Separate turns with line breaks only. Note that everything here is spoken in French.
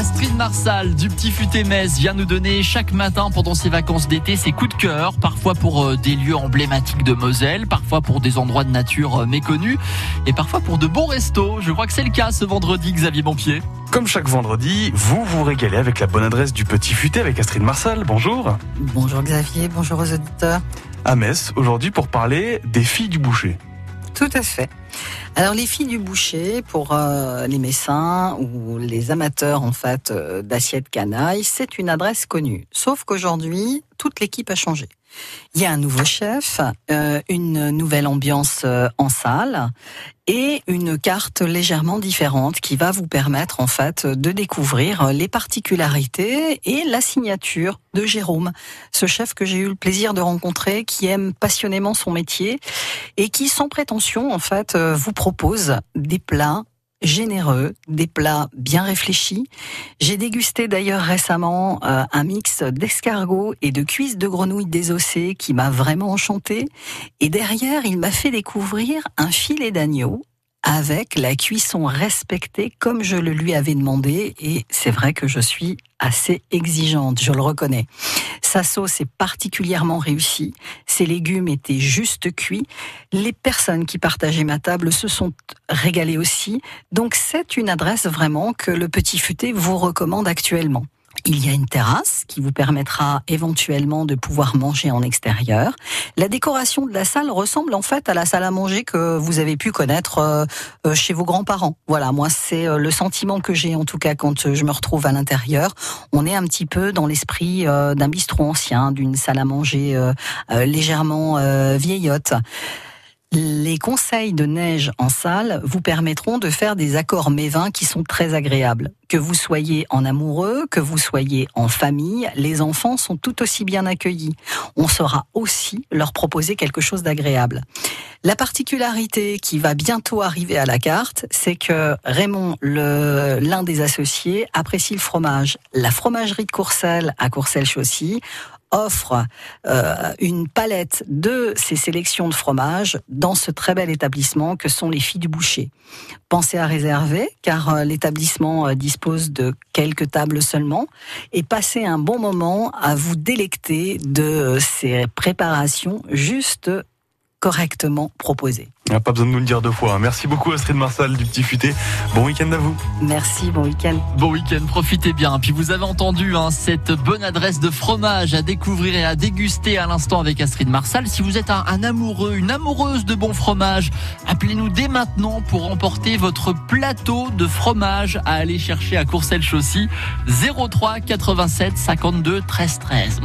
Astrid Marsal du Petit Futé Metz vient nous donner chaque matin pendant ses vacances d'été ses coups de cœur, parfois pour euh, des lieux emblématiques de Moselle, parfois pour des endroits de nature euh, méconnus et parfois pour de bons restos. Je crois que c'est le cas ce vendredi, Xavier Bonpied.
Comme chaque vendredi, vous vous régalez avec la bonne adresse du Petit Futé avec Astrid Marsal. Bonjour.
Bonjour Xavier, bonjour aux auditeurs.
À Metz, aujourd'hui pour parler des filles du boucher.
Tout à fait. Alors les filles du boucher, pour euh, les messins ou les amateurs en fait euh, d'assiettes canaille, c'est une adresse connue. Sauf qu'aujourd'hui, toute l'équipe a changé. Il y a un nouveau chef, euh, une nouvelle ambiance en salle et une carte légèrement différente qui va vous permettre en fait de découvrir les particularités et la signature de Jérôme, ce chef que j'ai eu le plaisir de rencontrer, qui aime passionnément son métier et qui, sans prétention, en fait, vous propose des plats généreux, des plats bien réfléchis. J'ai dégusté d'ailleurs récemment euh, un mix d'escargots et de cuisses de grenouille désossées qui m'a vraiment enchanté. Et derrière, il m'a fait découvrir un filet d'agneau avec la cuisson respectée comme je le lui avais demandé et c'est vrai que je suis assez exigeante, je le reconnais. Sa sauce est particulièrement réussie, ses légumes étaient juste cuits, les personnes qui partageaient ma table se sont régalées aussi, donc c'est une adresse vraiment que le Petit Futé vous recommande actuellement. Il y a une terrasse qui vous permettra éventuellement de pouvoir manger en extérieur. La décoration de la salle ressemble en fait à la salle à manger que vous avez pu connaître euh, euh, chez vos grands-parents. Voilà, moi c'est euh, le sentiment que j'ai en tout cas quand je me retrouve à l'intérieur. On est un petit peu dans l'esprit d'un bistrot ancien, d'une salle à manger légèrement vieillotte. Les conseils de neige en salle vous permettront de faire des accords mévins qui sont très agréables. Que vous soyez en amoureux, que vous soyez en famille, les enfants sont tout aussi bien accueillis. On saura aussi leur proposer quelque chose d'agréable. La particularité qui va bientôt arriver à la carte, c'est que Raymond, l'un des associés, apprécie le fromage. La fromagerie de Courcelles à Courcelles-Chaussy offre euh, une palette de ces sélections de fromages dans ce très bel établissement que sont les filles du boucher. Pensez à réserver car euh, l'établissement euh, dispose de quelques tables seulement et passez un bon moment à vous délecter de ces préparations juste correctement proposées.
Pas besoin de nous le dire deux fois. Hein. Merci beaucoup Astrid Marsal du Petit Futé. Bon week-end à vous.
Merci, bon week-end.
Bon week-end, profitez bien. Puis vous avez entendu hein, cette bonne adresse de fromage à découvrir et à déguster à l'instant avec Astrid Marsal. Si vous êtes un, un amoureux, une amoureuse de bon fromage, appelez-nous dès maintenant pour remporter votre plateau de fromage à aller chercher à Courcelles-Chaussy 03 87 52 13 13.